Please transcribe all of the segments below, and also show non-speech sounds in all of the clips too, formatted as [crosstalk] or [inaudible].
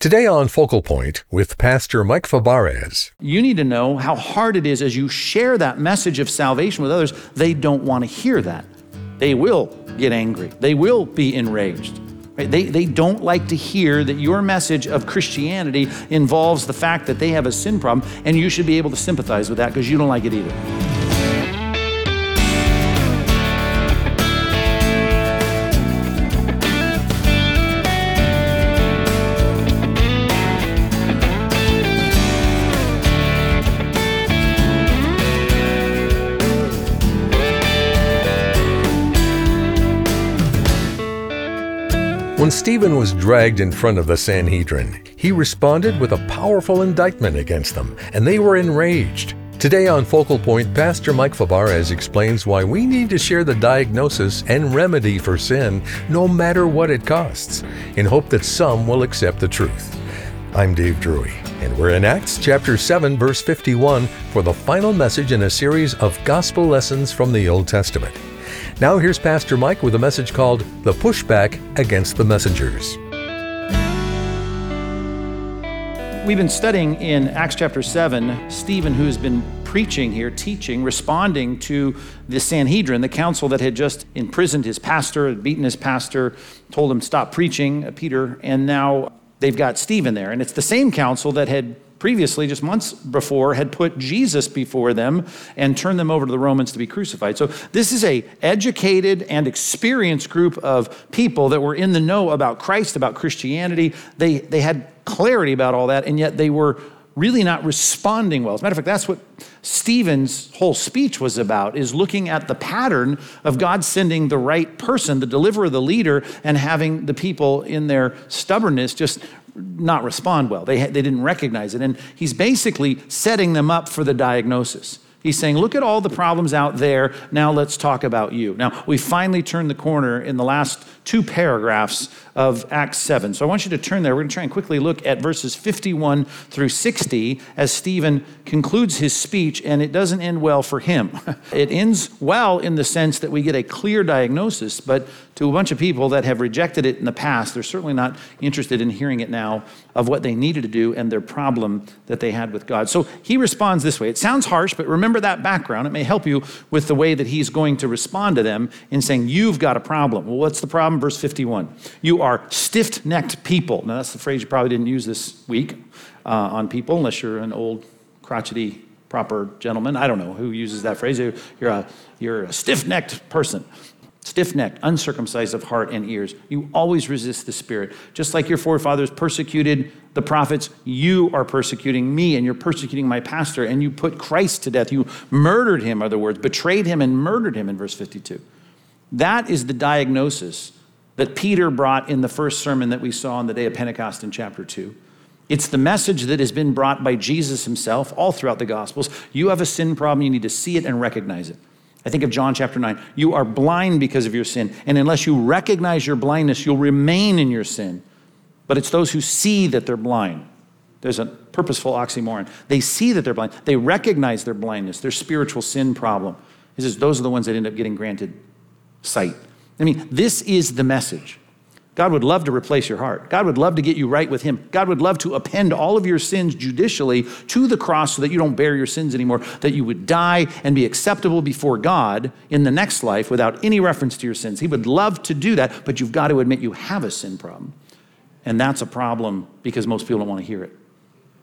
Today on Focal Point with Pastor Mike Fabarez. You need to know how hard it is as you share that message of salvation with others. They don't want to hear that. They will get angry, they will be enraged. Right? They, they don't like to hear that your message of Christianity involves the fact that they have a sin problem, and you should be able to sympathize with that because you don't like it either. When Stephen was dragged in front of the Sanhedrin, he responded with a powerful indictment against them, and they were enraged. Today on Focal Point, Pastor Mike Fabarez explains why we need to share the diagnosis and remedy for sin, no matter what it costs, in hope that some will accept the truth. I'm Dave Drury, and we're in Acts chapter 7, verse 51 for the final message in a series of gospel lessons from the Old Testament. Now, here's Pastor Mike with a message called The Pushback Against the Messengers. We've been studying in Acts chapter 7, Stephen, who's been preaching here, teaching, responding to the Sanhedrin, the council that had just imprisoned his pastor, had beaten his pastor, told him stop preaching, uh, Peter, and now they've got Stephen there. And it's the same council that had previously, just months before, had put Jesus before them and turned them over to the Romans to be crucified. So this is a educated and experienced group of people that were in the know about Christ, about Christianity. They, they had clarity about all that, and yet they were really not responding well. As a matter of fact, that's what Stephen's whole speech was about, is looking at the pattern of God sending the right person, the deliverer, the leader, and having the people in their stubbornness just not respond well. They, they didn't recognize it. And he's basically setting them up for the diagnosis. He's saying, look at all the problems out there. Now let's talk about you. Now, we finally turned the corner in the last two paragraphs of Acts 7. So I want you to turn there. We're going to try and quickly look at verses 51 through 60 as Stephen concludes his speech, and it doesn't end well for him. [laughs] it ends well in the sense that we get a clear diagnosis, but to a bunch of people that have rejected it in the past, they're certainly not interested in hearing it now of what they needed to do and their problem that they had with God. So he responds this way. It sounds harsh, but remember that background. It may help you with the way that he's going to respond to them in saying, You've got a problem. Well, what's the problem? Verse 51. You are stiff necked people. Now, that's the phrase you probably didn't use this week uh, on people, unless you're an old, crotchety, proper gentleman. I don't know who uses that phrase. You're a, you're a stiff necked person. Stiff necked, uncircumcised of heart and ears. You always resist the Spirit. Just like your forefathers persecuted the prophets, you are persecuting me and you're persecuting my pastor, and you put Christ to death. You murdered him, other words, betrayed him and murdered him in verse 52. That is the diagnosis that Peter brought in the first sermon that we saw on the day of Pentecost in chapter 2. It's the message that has been brought by Jesus himself all throughout the Gospels. You have a sin problem, you need to see it and recognize it. I think of John chapter 9. You are blind because of your sin, and unless you recognize your blindness, you'll remain in your sin. But it's those who see that they're blind. There's a purposeful oxymoron. They see that they're blind, they recognize their blindness, their spiritual sin problem. He says those are the ones that end up getting granted sight. I mean, this is the message. God would love to replace your heart. God would love to get you right with Him. God would love to append all of your sins judicially to the cross so that you don't bear your sins anymore, that you would die and be acceptable before God in the next life without any reference to your sins. He would love to do that, but you've got to admit you have a sin problem. And that's a problem because most people don't want to hear it,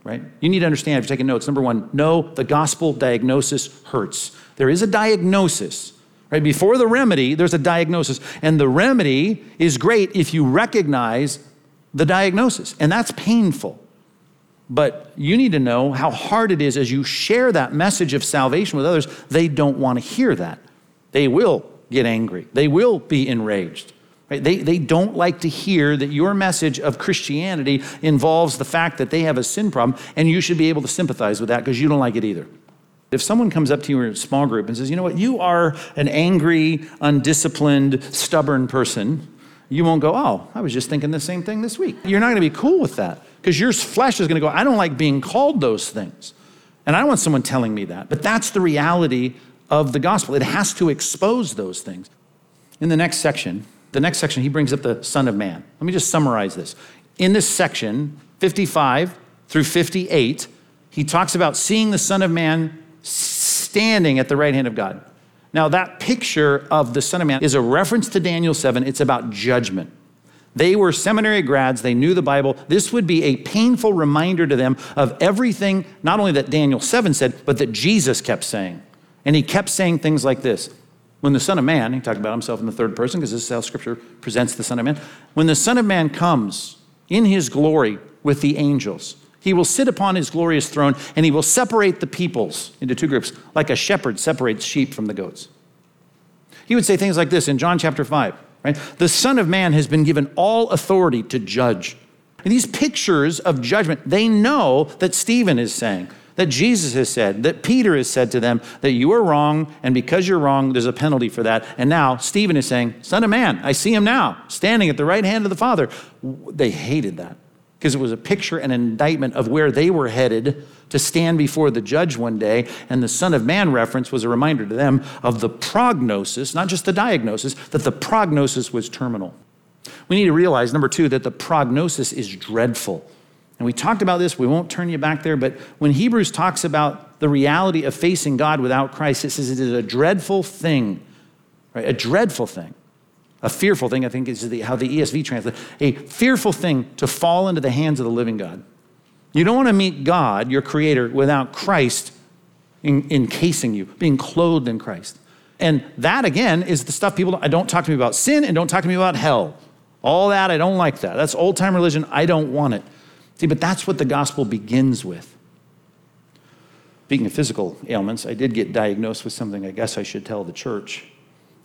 right? You need to understand, if you're taking notes, number one, no, the gospel diagnosis hurts. There is a diagnosis Right? Before the remedy, there's a diagnosis. And the remedy is great if you recognize the diagnosis. And that's painful. But you need to know how hard it is as you share that message of salvation with others. They don't want to hear that. They will get angry, they will be enraged. Right? They, they don't like to hear that your message of Christianity involves the fact that they have a sin problem, and you should be able to sympathize with that because you don't like it either. If someone comes up to you in a small group and says, you know what, you are an angry, undisciplined, stubborn person, you won't go, oh, I was just thinking the same thing this week. You're not going to be cool with that because your flesh is going to go, I don't like being called those things. And I don't want someone telling me that. But that's the reality of the gospel. It has to expose those things. In the next section, the next section, he brings up the Son of Man. Let me just summarize this. In this section, 55 through 58, he talks about seeing the Son of Man standing at the right hand of God. Now, that picture of the Son of Man is a reference to Daniel 7. It's about judgment. They were seminary grads, they knew the Bible. This would be a painful reminder to them of everything, not only that Daniel 7 said, but that Jesus kept saying. And he kept saying things like this When the Son of Man, he talked about himself in the third person because this is how Scripture presents the Son of Man. When the Son of Man comes in his glory with the angels, he will sit upon his glorious throne and he will separate the peoples into two groups, like a shepherd separates sheep from the goats. He would say things like this in John chapter 5. Right? The Son of Man has been given all authority to judge. And these pictures of judgment, they know that Stephen is saying, that Jesus has said, that Peter has said to them, that you are wrong, and because you're wrong, there's a penalty for that. And now Stephen is saying, Son of Man, I see him now, standing at the right hand of the Father. They hated that because it was a picture and an indictment of where they were headed to stand before the judge one day. And the Son of Man reference was a reminder to them of the prognosis, not just the diagnosis, that the prognosis was terminal. We need to realize, number two, that the prognosis is dreadful. And we talked about this, we won't turn you back there, but when Hebrews talks about the reality of facing God without Christ, it says it is a dreadful thing, right? A dreadful thing a fearful thing, I think is the, how the ESV translates, a fearful thing to fall into the hands of the living God. You don't want to meet God, your creator, without Christ in, encasing you, being clothed in Christ. And that, again, is the stuff people don't, don't talk to me about sin and don't talk to me about hell. All that, I don't like that. That's old time religion. I don't want it. See, but that's what the gospel begins with. Speaking of physical ailments, I did get diagnosed with something I guess I should tell the church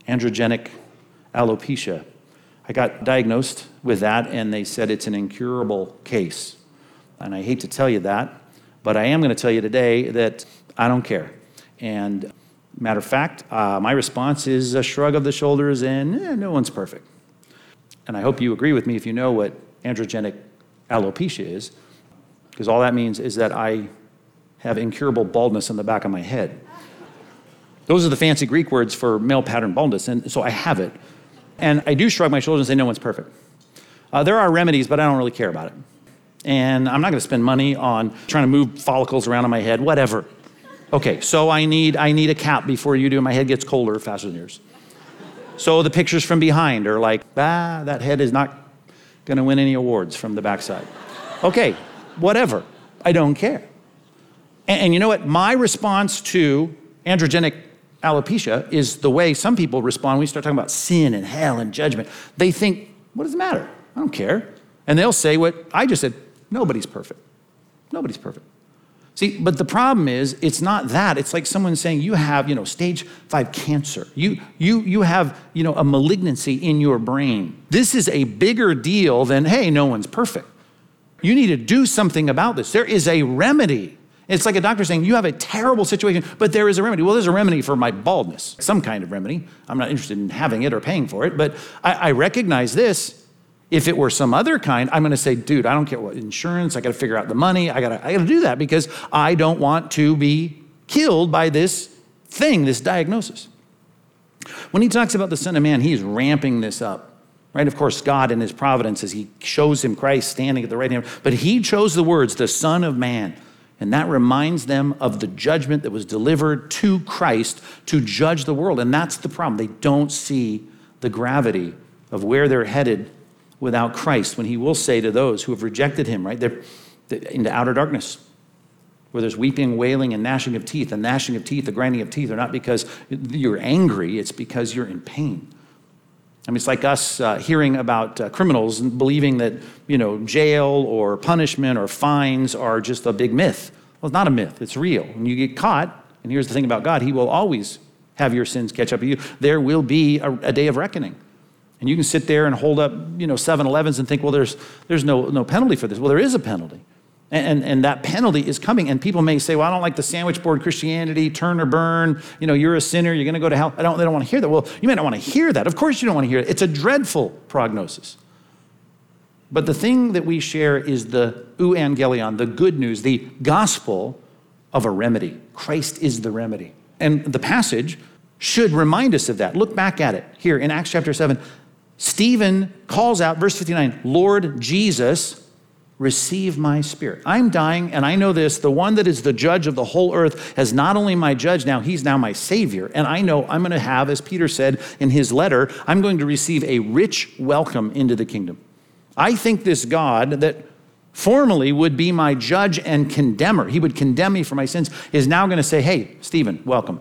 androgenic alopecia. I got diagnosed with that, and they said it's an incurable case. And I hate to tell you that, but I am going to tell you today that I don't care. And matter of fact, uh, my response is a shrug of the shoulders and eh, no one's perfect. And I hope you agree with me if you know what androgenic alopecia is, because all that means is that I have incurable baldness in the back of my head. Those are the fancy Greek words for male pattern baldness, and so I have it. And I do shrug my shoulders and say, no one's perfect. Uh, there are remedies, but I don't really care about it. And I'm not going to spend money on trying to move follicles around in my head, whatever. Okay, so I need, I need a cap before you do. My head gets colder faster than yours. So the pictures from behind are like, ah, that head is not going to win any awards from the backside. Okay, whatever. I don't care. And, and you know what? My response to androgenic alopecia is the way some people respond when we start talking about sin and hell and judgment. They think, what does it matter? I don't care. And they'll say what I just said nobody's perfect. Nobody's perfect. See, but the problem is, it's not that. It's like someone saying you have, you know, stage five cancer. You, you, you have, you know, a malignancy in your brain. This is a bigger deal than, hey, no one's perfect. You need to do something about this. There is a remedy. It's like a doctor saying, You have a terrible situation, but there is a remedy. Well, there's a remedy for my baldness, some kind of remedy. I'm not interested in having it or paying for it, but I, I recognize this. If it were some other kind, I'm going to say, dude, I don't care what insurance, I got to figure out the money, I got I to do that because I don't want to be killed by this thing, this diagnosis. When he talks about the Son of Man, he's ramping this up. Right? Of course, God in his providence as he shows him Christ standing at the right hand, but he chose the words, the Son of Man. And that reminds them of the judgment that was delivered to Christ to judge the world. And that's the problem. They don't see the gravity of where they're headed without Christ when he will say to those who have rejected him, right? They're, into outer darkness where there's weeping, wailing, and gnashing of teeth. And gnashing of teeth, the grinding of teeth are not because you're angry, it's because you're in pain. I mean, it's like us uh, hearing about uh, criminals and believing that, you know, jail or punishment or fines are just a big myth. Well, it's not a myth, it's real. When you get caught, and here's the thing about God, He will always have your sins catch up with you. There will be a, a day of reckoning. And you can sit there and hold up, you know, 7 Elevens and think, well, there's, there's no, no penalty for this. Well, there is a penalty. And, and, that penalty is coming. And people may say, well, I don't like the sandwich board Christianity, turn or burn. You know, you're a sinner, you're going to go to hell. I don't, they don't want to hear that. Well, you may not want to hear that. Of course, you don't want to hear it. It's a dreadful prognosis. But the thing that we share is the euangelion, the good news, the gospel of a remedy. Christ is the remedy. And the passage should remind us of that. Look back at it here in Acts chapter 7. Stephen calls out, verse 59, Lord Jesus, receive my spirit. I'm dying, and I know this the one that is the judge of the whole earth has not only my judge now, he's now my savior. And I know I'm going to have, as Peter said in his letter, I'm going to receive a rich welcome into the kingdom. I think this God that formerly would be my judge and condemner, he would condemn me for my sins, is now going to say, Hey, Stephen, welcome.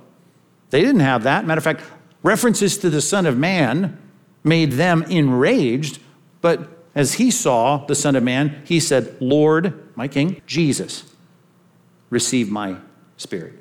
They didn't have that. Matter of fact, references to the Son of Man made them enraged, but as he saw the Son of Man, he said, Lord, my King, Jesus, receive my spirit.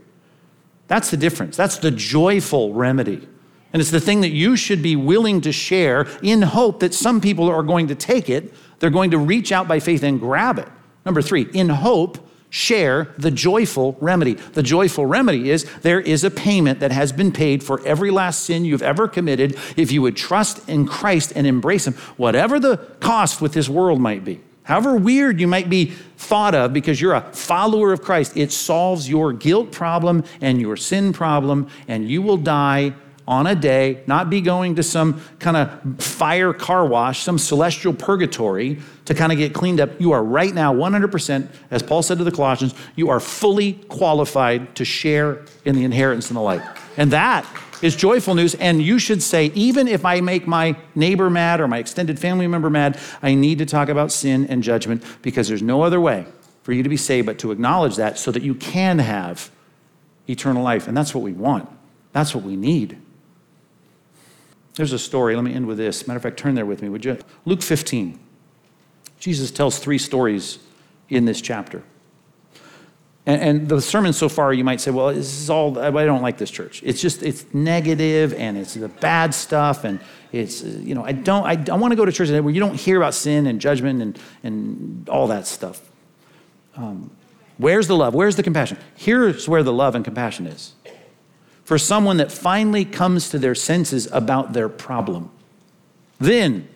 That's the difference. That's the joyful remedy. And it's the thing that you should be willing to share in hope that some people are going to take it. They're going to reach out by faith and grab it. Number three, in hope, share the joyful remedy. The joyful remedy is there is a payment that has been paid for every last sin you've ever committed if you would trust in Christ and embrace Him, whatever the cost with this world might be. However weird you might be thought of because you're a follower of Christ, it solves your guilt problem and your sin problem, and you will die on a day, not be going to some kind of fire car wash, some celestial purgatory to kind of get cleaned up. You are right now 100%, as Paul said to the Colossians, you are fully qualified to share in the inheritance and the light. And that is joyful news. And you should say, even if I make my neighbor mad or my extended family member mad, I need to talk about sin and judgment because there's no other way for you to be saved but to acknowledge that so that you can have eternal life. And that's what we want, that's what we need. There's a story. Let me end with this. Matter of fact, turn there with me, would you? Luke 15. Jesus tells three stories in this chapter. And, and, the sermon so far, you might say, well, this is all, I don't like this church. It's just, it's negative and it's the bad stuff. And it's, you know, I don't, I, I want to go to church where you don't hear about sin and judgment and, and all that stuff. Um, where's the love? Where's the compassion? Here's where the love and compassion is for someone that finally comes to their senses about their problem. Then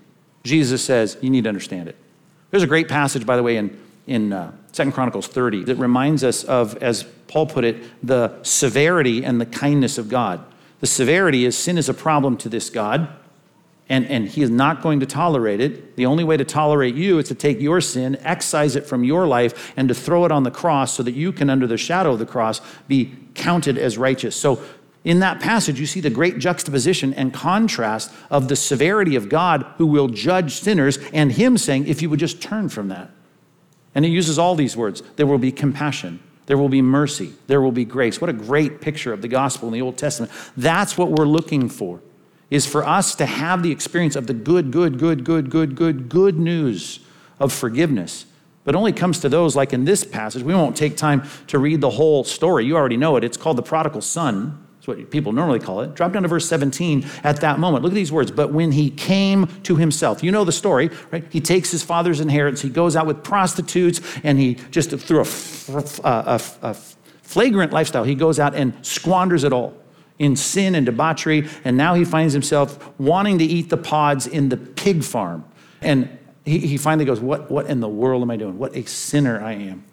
Jesus says, You need to understand it. There's a great passage, by the way, in, in uh, 2 Chronicles 30 that reminds us of, as Paul put it, the severity and the kindness of God. The severity is sin is a problem to this God, and, and he is not going to tolerate it. The only way to tolerate you is to take your sin, excise it from your life, and to throw it on the cross so that you can, under the shadow of the cross, be counted as righteous. So in that passage, you see the great juxtaposition and contrast of the severity of God who will judge sinners and Him saying, if you would just turn from that. And He uses all these words there will be compassion, there will be mercy, there will be grace. What a great picture of the gospel in the Old Testament. That's what we're looking for, is for us to have the experience of the good, good, good, good, good, good, good news of forgiveness. But only comes to those like in this passage. We won't take time to read the whole story. You already know it. It's called the prodigal son. That's what people normally call it. Drop down to verse 17 at that moment. Look at these words. But when he came to himself, you know the story, right? He takes his father's inheritance, he goes out with prostitutes, and he just through a, uh, a, a flagrant lifestyle, he goes out and squanders it all in sin and debauchery. And now he finds himself wanting to eat the pods in the pig farm. And he, he finally goes, what, what in the world am I doing? What a sinner I am.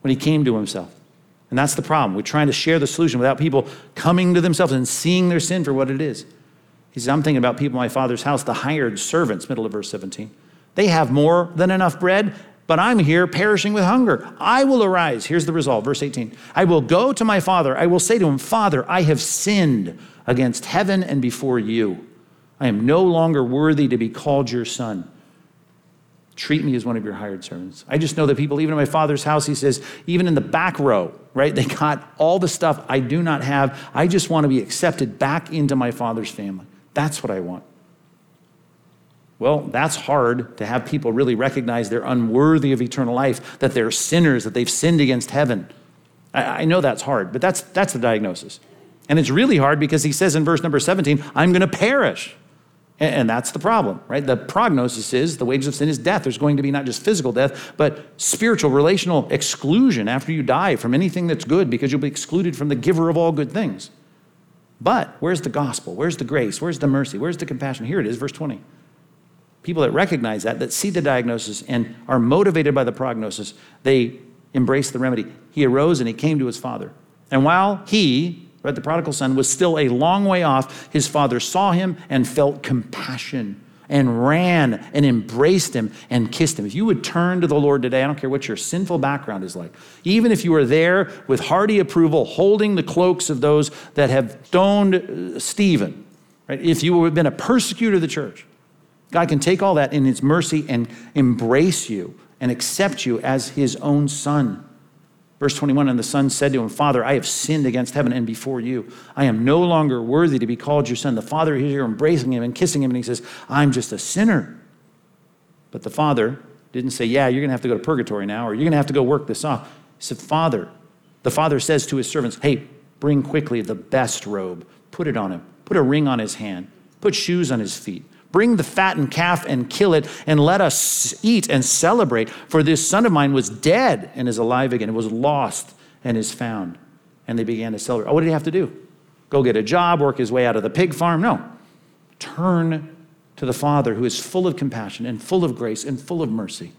When he came to himself. And that's the problem. We're trying to share the solution without people coming to themselves and seeing their sin for what it is. He says, I'm thinking about people in my father's house, the hired servants, middle of verse 17. They have more than enough bread, but I'm here perishing with hunger. I will arise. Here's the result, verse 18. I will go to my father. I will say to him, Father, I have sinned against heaven and before you. I am no longer worthy to be called your son. Treat me as one of your hired servants. I just know that people, even in my father's house, he says, even in the back row, right? They got all the stuff I do not have. I just want to be accepted back into my father's family. That's what I want. Well, that's hard to have people really recognize they're unworthy of eternal life, that they're sinners, that they've sinned against heaven. I, I know that's hard, but that's, that's the diagnosis. And it's really hard because he says in verse number 17, I'm going to perish. And that's the problem, right? The prognosis is the wages of sin is death. There's going to be not just physical death, but spiritual, relational exclusion after you die from anything that's good because you'll be excluded from the giver of all good things. But where's the gospel? Where's the grace? Where's the mercy? Where's the compassion? Here it is, verse 20. People that recognize that, that see the diagnosis and are motivated by the prognosis, they embrace the remedy. He arose and he came to his father. And while he, the prodigal son was still a long way off. His father saw him and felt compassion and ran and embraced him and kissed him. If you would turn to the Lord today, I don't care what your sinful background is like, even if you are there with hearty approval, holding the cloaks of those that have stoned uh, Stephen, right? If you have been a persecutor of the church, God can take all that in his mercy and embrace you and accept you as his own son. Verse 21 And the son said to him, Father, I have sinned against heaven and before you. I am no longer worthy to be called your son. The father here embracing him and kissing him, and he says, I'm just a sinner. But the father didn't say, Yeah, you're going to have to go to purgatory now, or you're going to have to go work this off. He said, Father, the father says to his servants, Hey, bring quickly the best robe, put it on him, put a ring on his hand, put shoes on his feet Bring the fattened calf and kill it, and let us eat and celebrate. For this son of mine was dead and is alive again. It was lost and is found. And they began to celebrate. Oh, what did he have to do? Go get a job, work his way out of the pig farm? No. Turn to the Father who is full of compassion and full of grace and full of mercy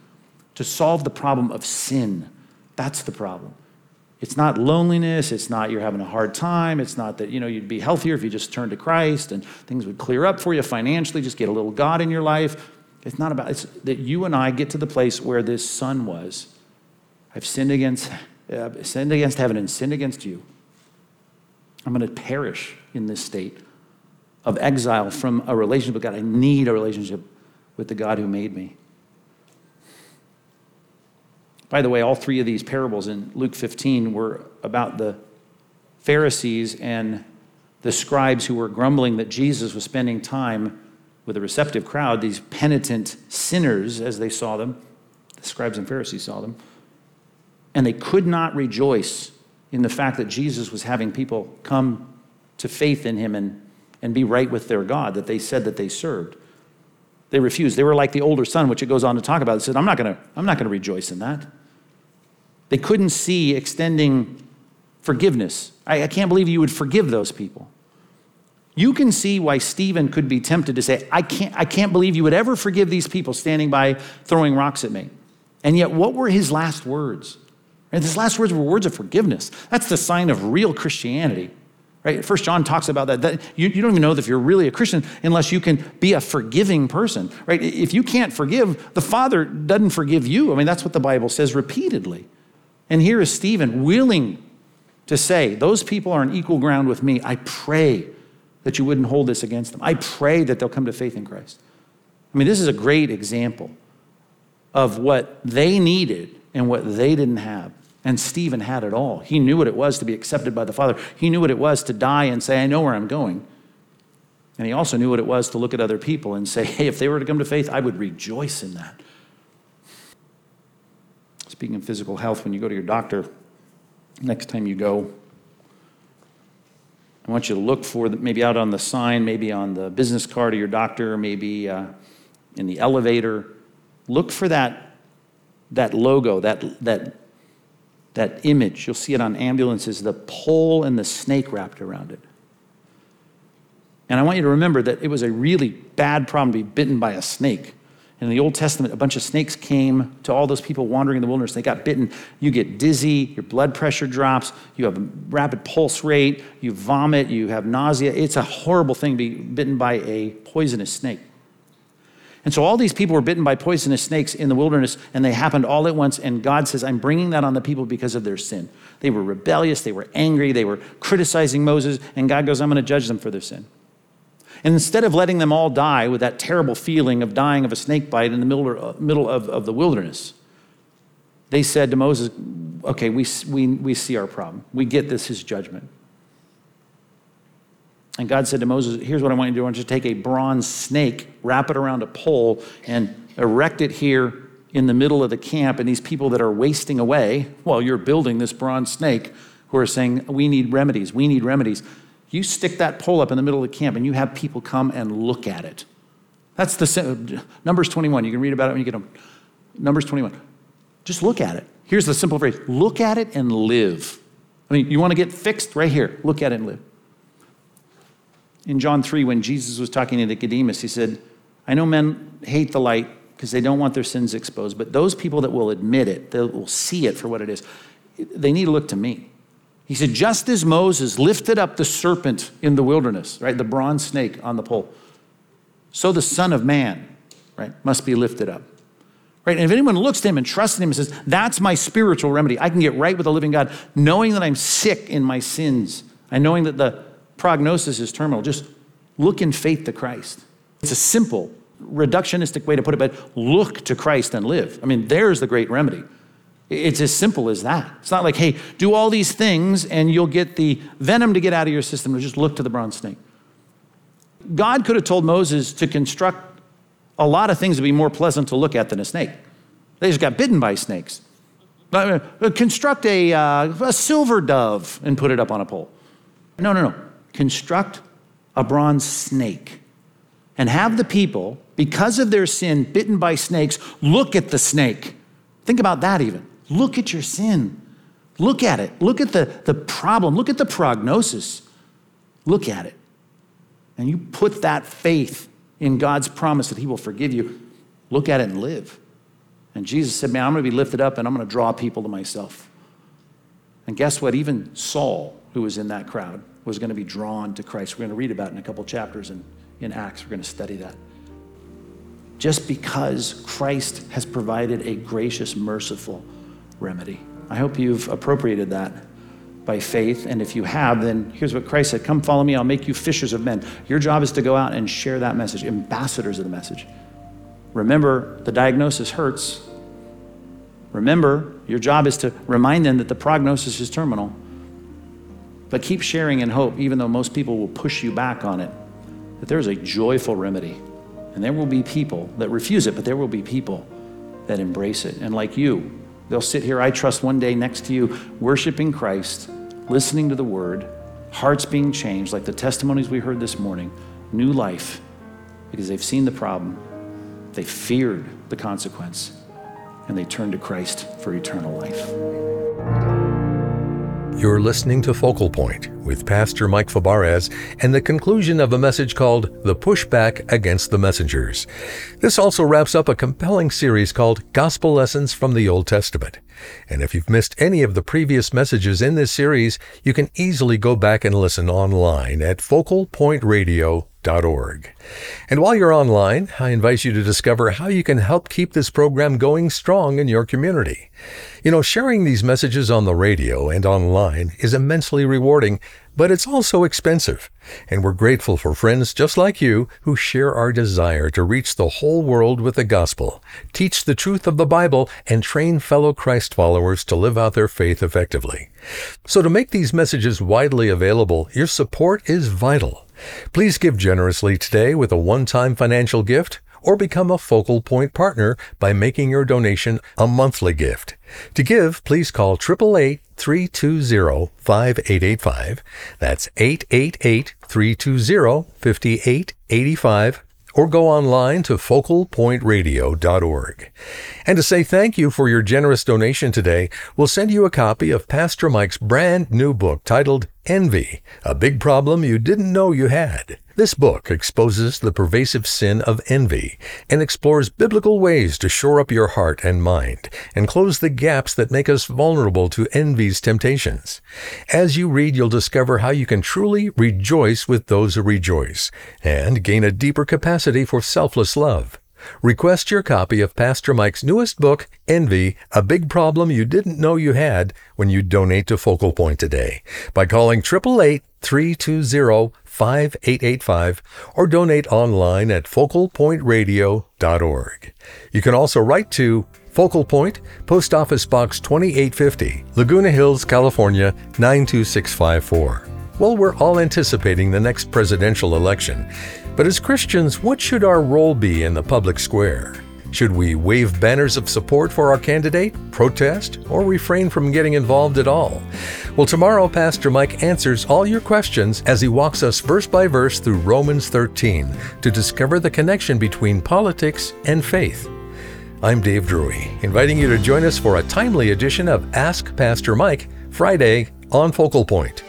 to solve the problem of sin. That's the problem. It's not loneliness. It's not you're having a hard time. It's not that, you know, you'd be healthier if you just turned to Christ and things would clear up for you financially, just get a little God in your life. It's not about, it's that you and I get to the place where this son was. I've sinned against, uh, sinned against heaven and sinned against you. I'm going to perish in this state of exile from a relationship with God. I need a relationship with the God who made me. By the way, all three of these parables in Luke 15 were about the Pharisees and the scribes who were grumbling that Jesus was spending time with a receptive crowd, these penitent sinners, as they saw them. The scribes and Pharisees saw them. And they could not rejoice in the fact that Jesus was having people come to faith in him and, and be right with their God that they said that they served. They refused. They were like the older son, which it goes on to talk about. They said, I'm not going to I'm not going to rejoice in that. They couldn't see extending forgiveness. I, I can't believe you would forgive those people. You can see why Stephen could be tempted to say, I can't, I can't believe you would ever forgive these people standing by throwing rocks at me. And yet, what were his last words? And his last words were words of forgiveness. That's the sign of real Christianity. Right? First John talks about that. that you, you don't even know if you're really a Christian unless you can be a forgiving person. Right? If you can't forgive, the Father doesn't forgive you. I mean, that's what the Bible says repeatedly. And here is Stephen willing to say, Those people are on equal ground with me. I pray that you wouldn't hold this against them. I pray that they'll come to faith in Christ. I mean, this is a great example of what they needed and what they didn't have. And Stephen had it all. He knew what it was to be accepted by the Father, he knew what it was to die and say, I know where I'm going. And he also knew what it was to look at other people and say, hey, if they were to come to faith, I would rejoice in that. Speaking of physical health, when you go to your doctor, next time you go, I want you to look for the, maybe out on the sign, maybe on the business card of your doctor, maybe uh, in the elevator. Look for that, that logo, that, that, that image. You'll see it on ambulances, the pole and the snake wrapped around it. And I want you to remember that it was a really bad problem to be bitten by a snake. In the Old Testament, a bunch of snakes came to all those people wandering in the wilderness. They got bitten. You get dizzy, your blood pressure drops, you have a rapid pulse rate, you vomit, you have nausea. It's a horrible thing to be bitten by a poisonous snake. And so all these people were bitten by poisonous snakes in the wilderness, and they happened all at once. And God says, I'm bringing that on the people because of their sin. They were rebellious, they were angry, they were criticizing Moses, and God goes, I'm going to judge them for their sin. And instead of letting them all die with that terrible feeling of dying of a snake bite in the middle, uh, middle of, of the wilderness, they said to Moses, Okay, we, we, we see our problem. We get this, his judgment. And God said to Moses, Here's what I want you to do. I want you to take a bronze snake, wrap it around a pole, and erect it here in the middle of the camp. And these people that are wasting away while you're building this bronze snake, who are saying, We need remedies, we need remedies. You stick that pole up in the middle of the camp and you have people come and look at it. That's the Numbers 21. You can read about it when you get them. Numbers 21. Just look at it. Here's the simple phrase look at it and live. I mean, you want to get fixed right here. Look at it and live. In John 3, when Jesus was talking to Nicodemus, he said, I know men hate the light because they don't want their sins exposed, but those people that will admit it, that will see it for what it is, they need to look to me. He said, just as Moses lifted up the serpent in the wilderness, right, the bronze snake on the pole, so the Son of Man, right, must be lifted up. Right? And if anyone looks to him and trusts in him and says, That's my spiritual remedy, I can get right with the living God, knowing that I'm sick in my sins, and knowing that the prognosis is terminal, just look in faith to Christ. It's a simple, reductionistic way to put it, but look to Christ and live. I mean, there's the great remedy. It's as simple as that. It's not like, hey, do all these things and you'll get the venom to get out of your system to just look to the bronze snake. God could have told Moses to construct a lot of things to be more pleasant to look at than a snake. They just got bitten by snakes. Uh, construct a, uh, a silver dove and put it up on a pole. No, no, no. Construct a bronze snake and have the people, because of their sin, bitten by snakes, look at the snake. Think about that even. Look at your sin. Look at it. Look at the, the problem. Look at the prognosis. Look at it. And you put that faith in God's promise that He will forgive you. Look at it and live. And Jesus said, Man, I'm going to be lifted up and I'm going to draw people to myself. And guess what? Even Saul, who was in that crowd, was going to be drawn to Christ. We're going to read about in a couple chapters in, in Acts. We're going to study that. Just because Christ has provided a gracious, merciful remedy. I hope you've appropriated that by faith. And if you have, then here's what Christ said Come follow me, I'll make you fishers of men. Your job is to go out and share that message, ambassadors of the message. Remember, the diagnosis hurts. Remember, your job is to remind them that the prognosis is terminal. But keep sharing in hope, even though most people will push you back on it, that there's a joyful remedy. And there will be people that refuse it, but there will be people that embrace it. And like you, they'll sit here, I trust, one day next to you, worshiping Christ, listening to the word, hearts being changed, like the testimonies we heard this morning, new life, because they've seen the problem, they feared the consequence, and they turned to Christ for eternal life. You're listening to Focal Point with Pastor Mike Fabarez and the conclusion of a message called The Pushback Against the Messengers. This also wraps up a compelling series called Gospel Lessons from the Old Testament. And if you've missed any of the previous messages in this series, you can easily go back and listen online at focalpointradio.org. And while you're online, I invite you to discover how you can help keep this program going strong in your community. You know, sharing these messages on the radio and online is immensely rewarding, but it's also expensive. And we're grateful for friends just like you who share our desire to reach the whole world with the gospel, teach the truth of the Bible, and train fellow Christ followers to live out their faith effectively. So to make these messages widely available, your support is vital. Please give generously today with a one-time financial gift or become a Focal Point partner by making your donation a monthly gift. To give, please call 888 320 5885. That's 888 320 5885 or go online to focalpointradio.org. And to say thank you for your generous donation today, we'll send you a copy of Pastor Mike's brand new book titled Envy, a big problem you didn't know you had. This book exposes the pervasive sin of envy and explores biblical ways to shore up your heart and mind and close the gaps that make us vulnerable to envy's temptations. As you read, you'll discover how you can truly rejoice with those who rejoice and gain a deeper capacity for selfless love. Request your copy of Pastor Mike's newest book, Envy, A Big Problem You Didn't Know You Had, when you donate to Focal Point today by calling 888 320 5885 or donate online at focalpointradio.org. You can also write to Focal Point, Post Office Box 2850, Laguna Hills, California 92654. Well, we're all anticipating the next presidential election, but as Christians, what should our role be in the public square? Should we wave banners of support for our candidate, protest, or refrain from getting involved at all? Well, tomorrow, Pastor Mike answers all your questions as he walks us verse by verse through Romans 13 to discover the connection between politics and faith. I'm Dave Drury, inviting you to join us for a timely edition of Ask Pastor Mike, Friday on Focal Point.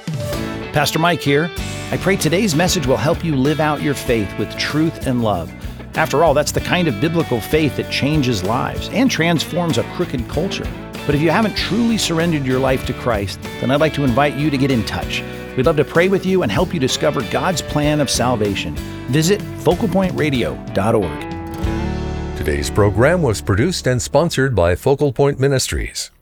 Pastor Mike here. I pray today's message will help you live out your faith with truth and love. After all, that's the kind of biblical faith that changes lives and transforms a crooked culture. But if you haven't truly surrendered your life to Christ, then I'd like to invite you to get in touch. We'd love to pray with you and help you discover God's plan of salvation. Visit focalpointradio.org. Today's program was produced and sponsored by Focal Point Ministries.